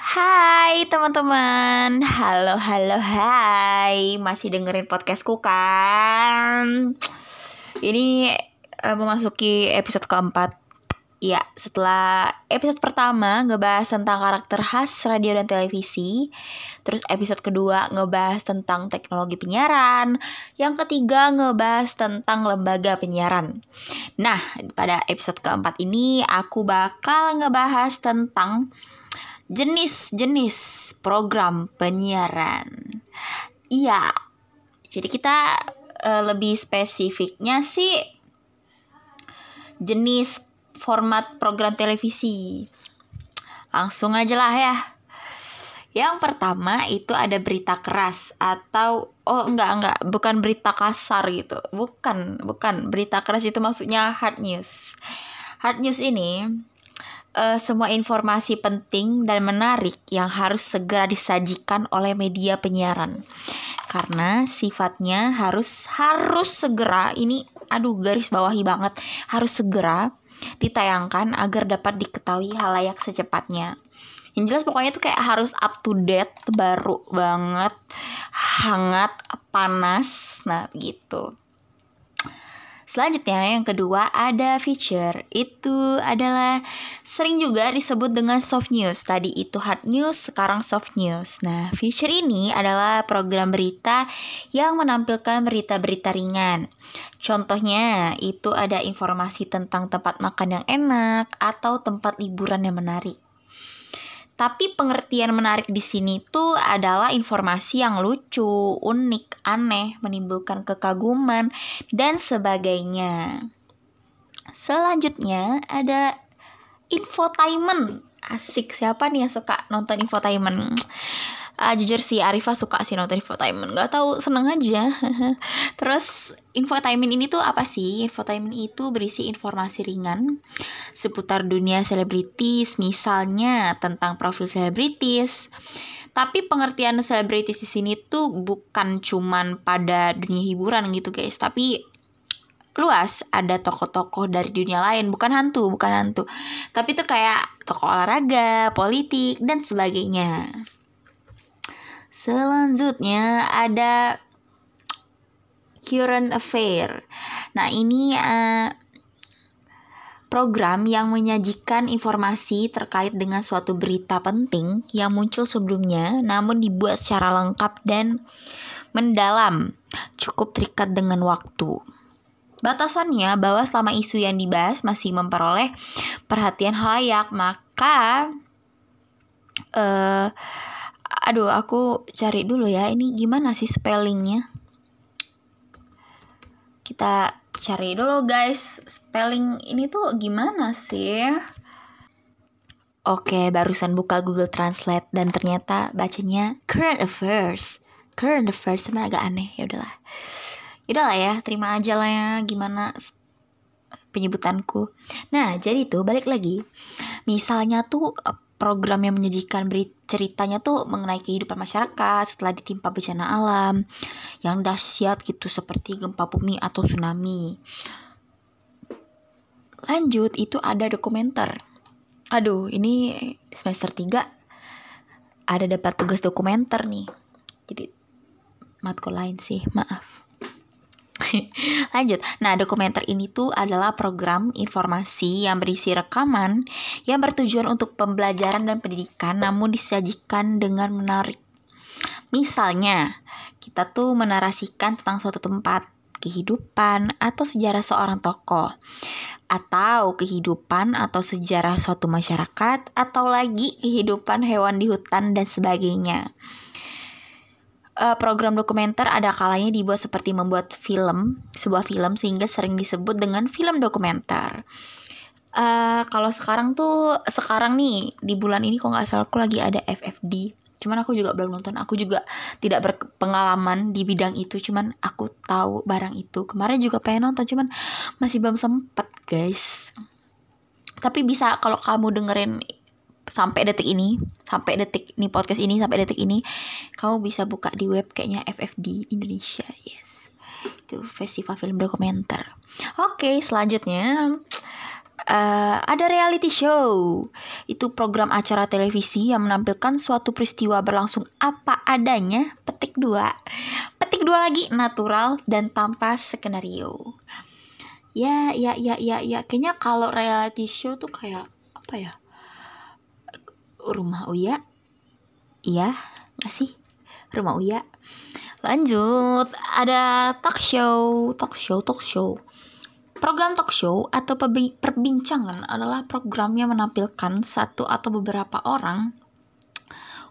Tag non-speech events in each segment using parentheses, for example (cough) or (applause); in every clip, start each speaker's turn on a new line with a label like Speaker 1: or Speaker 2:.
Speaker 1: Hai teman-teman. Halo halo hai. Masih dengerin podcastku kan? Ini uh, memasuki episode keempat. Ya setelah episode pertama ngebahas tentang karakter khas radio dan televisi. Terus episode kedua ngebahas tentang teknologi penyiaran. Yang ketiga ngebahas tentang lembaga penyiaran. Nah pada episode keempat ini aku bakal ngebahas tentang jenis-jenis program penyiaran. Iya. Jadi kita uh, lebih spesifiknya sih jenis format program televisi. Langsung aja lah ya. Yang pertama itu ada berita keras atau oh enggak enggak bukan berita kasar gitu. Bukan, bukan. Berita keras itu maksudnya hard news. Hard news ini uh, semua informasi penting dan menarik yang harus segera disajikan oleh media penyiaran. Karena sifatnya harus harus segera ini aduh garis bawahi banget harus segera ditayangkan agar dapat diketahui halayak secepatnya. Yang jelas pokoknya itu kayak harus up to date, baru banget, hangat, panas, nah gitu. Selanjutnya yang kedua ada feature. Itu adalah sering juga disebut dengan soft news. Tadi itu hard news, sekarang soft news. Nah, feature ini adalah program berita yang menampilkan berita-berita ringan. Contohnya itu ada informasi tentang tempat makan yang enak atau tempat liburan yang menarik. Tapi pengertian menarik di sini tuh adalah informasi yang lucu, unik, aneh, menimbulkan kekaguman, dan sebagainya. Selanjutnya ada infotainment. Asik, siapa nih yang suka nonton infotainment? Uh, jujur sih Arifah suka sih nonton infotainment Gak tau seneng aja. (laughs) Terus infotainment ini tuh apa sih? Infotainment itu berisi informasi ringan seputar dunia selebritis misalnya tentang profil selebritis. Tapi pengertian selebritis di sini tuh bukan cuman pada dunia hiburan gitu guys. Tapi luas ada tokoh-tokoh dari dunia lain. Bukan hantu bukan hantu. Tapi tuh kayak tokoh olahraga politik dan sebagainya Selanjutnya ada current affair. Nah, ini uh, program yang menyajikan informasi terkait dengan suatu berita penting yang muncul sebelumnya namun dibuat secara lengkap dan mendalam, cukup terikat dengan waktu. Batasannya bahwa selama isu yang dibahas masih memperoleh perhatian halayak, maka uh, aduh aku cari dulu ya ini gimana sih spellingnya kita cari dulu guys spelling ini tuh gimana sih Oke, barusan buka Google Translate dan ternyata bacanya current affairs. Current affairs sama agak aneh, ya udahlah. Udahlah ya, terima aja lah ya gimana penyebutanku. Nah, jadi tuh balik lagi. Misalnya tuh program yang menyajikan berita ceritanya tuh mengenai kehidupan masyarakat setelah ditimpa bencana alam yang dahsyat gitu seperti gempa bumi atau tsunami. Lanjut itu ada dokumenter. Aduh, ini semester 3 ada dapat tugas dokumenter nih. Jadi matkul lain sih, maaf. (laughs) Lanjut. Nah, dokumenter ini tuh adalah program informasi yang berisi rekaman yang bertujuan untuk pembelajaran dan pendidikan namun disajikan dengan menarik. Misalnya, kita tuh menarasikan tentang suatu tempat, kehidupan, atau sejarah seorang tokoh atau kehidupan atau sejarah suatu masyarakat atau lagi kehidupan hewan di hutan dan sebagainya uh, program dokumenter ada kalanya dibuat seperti membuat film, sebuah film sehingga sering disebut dengan film dokumenter. Uh, kalau sekarang tuh sekarang nih di bulan ini kok nggak salah aku lagi ada FFD. Cuman aku juga belum nonton. Aku juga tidak berpengalaman di bidang itu. Cuman aku tahu barang itu. Kemarin juga pengen nonton. Cuman masih belum sempet guys. Tapi bisa kalau kamu dengerin sampai detik ini, sampai detik ini podcast ini sampai detik ini, kamu bisa buka di web kayaknya FFD Indonesia, yes. Itu festival film dokumenter. Oke, selanjutnya uh, ada reality show. Itu program acara televisi yang menampilkan suatu peristiwa berlangsung apa adanya. Petik dua. Petik dua lagi natural dan tanpa skenario. Ya, ya, ya, ya, ya. Kayaknya kalau reality show tuh kayak apa ya? Rumah Uya. Iya, gak sih? Rumah Uya. Lanjut, ada talk show, talk show, talk show Program talk show atau perbincangan adalah program yang menampilkan satu atau beberapa orang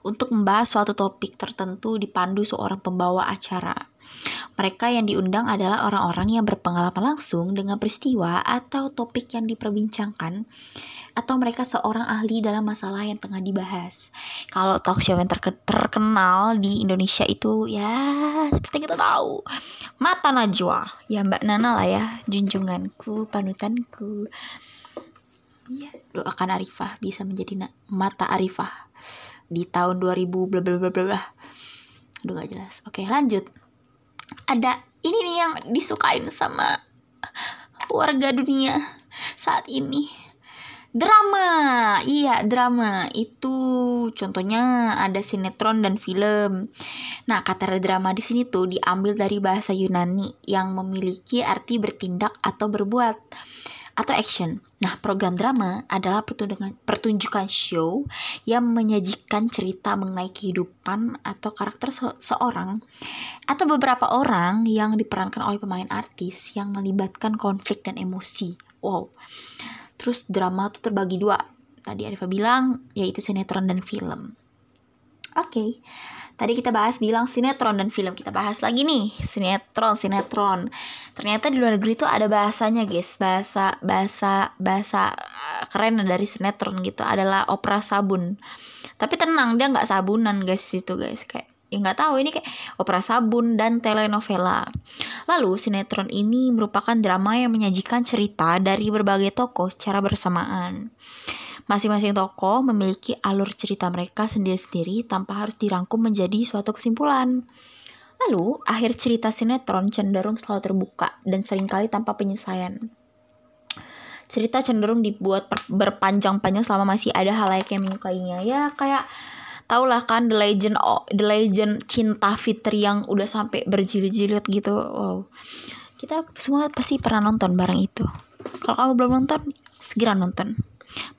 Speaker 1: untuk membahas suatu topik tertentu dipandu seorang pembawa acara. Mereka yang diundang adalah orang-orang yang berpengalaman langsung dengan peristiwa atau topik yang diperbincangkan atau mereka seorang ahli dalam masalah yang tengah dibahas. Kalau talk show yang terke terkenal di Indonesia itu ya seperti kita tahu. Mata Najwa. Ya Mbak Nana lah ya junjunganku panutanku. Ya doakan Arifah bisa menjadi mata Arifah di tahun 2000 bla bla bla bla Aduh gak jelas. Oke lanjut. Ada ini nih yang disukain sama warga dunia saat ini Drama, iya drama itu contohnya ada sinetron dan film. Nah kata drama di sini tuh diambil dari bahasa Yunani yang memiliki arti bertindak atau berbuat atau action. Nah, program drama adalah pertunjukan, show yang menyajikan cerita mengenai kehidupan atau karakter se seorang atau beberapa orang yang diperankan oleh pemain artis yang melibatkan konflik dan emosi. Wow. Terus drama tuh terbagi dua. Tadi Arifa bilang yaitu sinetron dan film. Oke. Okay. Tadi kita bahas bilang sinetron dan film. Kita bahas lagi nih, sinetron, sinetron. Ternyata di luar negeri tuh ada bahasanya, guys. Bahasa bahasa bahasa eh, keren dari sinetron gitu adalah opera sabun. Tapi tenang, dia nggak sabunan, guys, situ, guys. Kayak ya nggak tahu ini kayak opera sabun dan telenovela. Lalu sinetron ini merupakan drama yang menyajikan cerita dari berbagai tokoh secara bersamaan. Masing-masing tokoh memiliki alur cerita mereka sendiri-sendiri tanpa harus dirangkum menjadi suatu kesimpulan. Lalu, akhir cerita sinetron cenderung selalu terbuka dan sering kali tanpa penyelesaian. Cerita cenderung dibuat berpanjang-panjang selama masih ada halayak yang menyukainya. Ya, kayak tau lah kan The Legend oh, The Legend Cinta Fitri yang udah sampai berjilid-jilid gitu. Wow. Kita semua pasti pernah nonton bareng itu. Kalau kamu belum nonton segera nonton.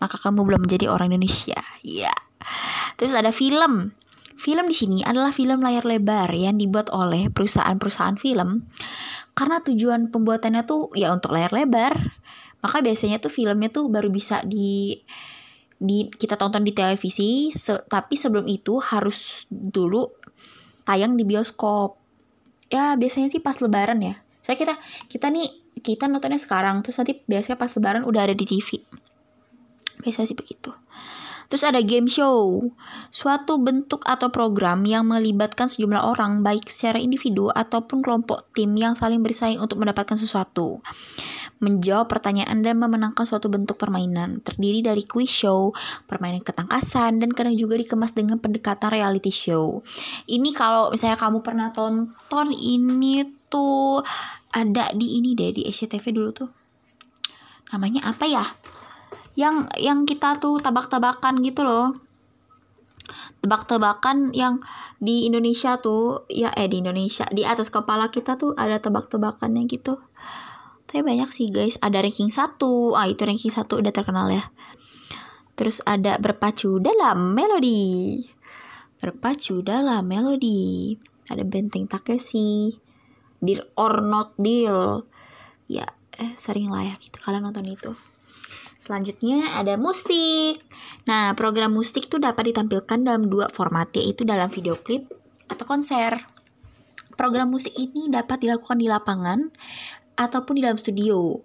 Speaker 1: Maka kamu belum menjadi orang Indonesia. Ya. Yeah. terus ada film. Film di sini adalah film layar lebar yang dibuat oleh perusahaan-perusahaan film. Karena tujuan pembuatannya tuh ya untuk layar lebar. Maka biasanya tuh filmnya tuh baru bisa di di kita tonton di televisi se, tapi sebelum itu harus dulu tayang di bioskop. Ya biasanya sih pas lebaran ya. Saya kita kita nih kita nontonnya sekarang terus nanti biasanya pas lebaran udah ada di TV biasanya sih begitu. Terus ada game show, suatu bentuk atau program yang melibatkan sejumlah orang baik secara individu ataupun kelompok tim yang saling bersaing untuk mendapatkan sesuatu menjawab pertanyaan dan memenangkan suatu bentuk permainan. Terdiri dari quiz show, permainan ketangkasan, dan kadang juga dikemas dengan pendekatan reality show. Ini kalau misalnya kamu pernah tonton ini tuh ada di ini deh di SCTV dulu tuh. Namanya apa ya? Yang yang kita tuh tabak-tabakan gitu loh. Tebak-tebakan yang di Indonesia tuh ya eh di Indonesia di atas kepala kita tuh ada tebak-tebakannya gitu tapi banyak sih guys. Ada ranking satu. Ah itu ranking satu udah terkenal ya. Terus ada berpacu dalam melodi berpacu dalam melodi ada benteng Takeshi. Deal or not deal. Ya eh sering lah ya kita kalian nonton itu. Selanjutnya ada musik. Nah, program musik itu dapat ditampilkan dalam dua format, yaitu dalam video klip atau konser. Program musik ini dapat dilakukan di lapangan ataupun di dalam studio.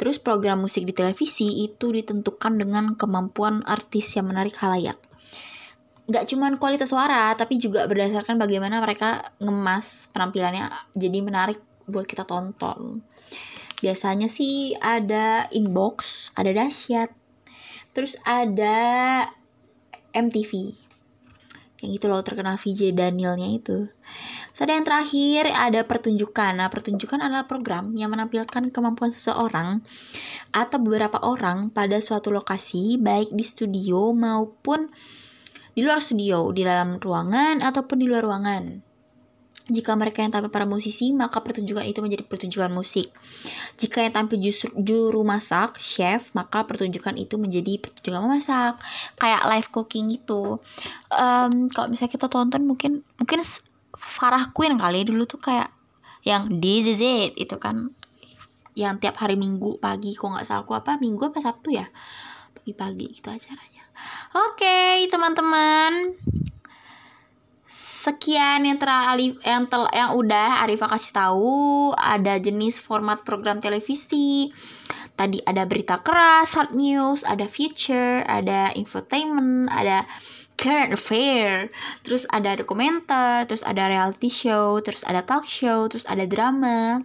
Speaker 1: Terus program musik di televisi itu ditentukan dengan kemampuan artis yang menarik halayak. Gak cuma kualitas suara, tapi juga berdasarkan bagaimana mereka ngemas penampilannya jadi menarik buat kita tonton. Biasanya sih ada inbox, ada dahsyat, terus ada MTV. Yang gitu loh terkenal VJ Danielnya itu. So, ada yang terakhir ada pertunjukan. Nah, pertunjukan adalah program yang menampilkan kemampuan seseorang atau beberapa orang pada suatu lokasi, baik di studio maupun di luar studio, di dalam ruangan ataupun di luar ruangan. Jika mereka yang tampil para musisi, maka pertunjukan itu menjadi pertunjukan musik. Jika yang tampil justru juru masak, chef, maka pertunjukan itu menjadi pertunjukan memasak. Kayak live cooking gitu. Um, kalau misalnya kita tonton mungkin mungkin Farah Queen kali ya, dulu tuh kayak yang This is it itu kan yang tiap hari Minggu pagi kok nggak salah aku apa Minggu apa Sabtu ya pagi-pagi gitu acaranya. Oke okay, teman-teman sekian yang teralif yang tel yang udah Arifa kasih tahu. Ada jenis format program televisi. Tadi ada berita keras hard news ada future ada infotainment ada current affair. Terus ada dokumenter terus ada reality show terus ada talk show terus ada drama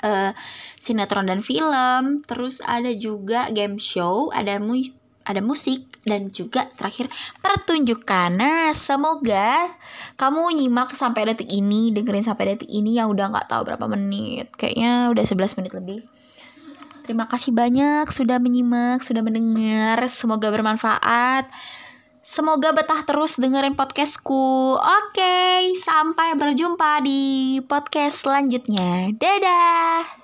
Speaker 1: uh, sinetron dan film. Terus ada juga game show ada mu ada musik dan juga terakhir pertunjukan. Nah, semoga kamu nyimak sampai detik ini, dengerin sampai detik ini yang udah nggak tahu berapa menit. Kayaknya udah 11 menit lebih. Terima kasih banyak sudah menyimak, sudah mendengar. Semoga bermanfaat. Semoga betah terus dengerin podcastku. Oke, sampai berjumpa di podcast selanjutnya. Dadah.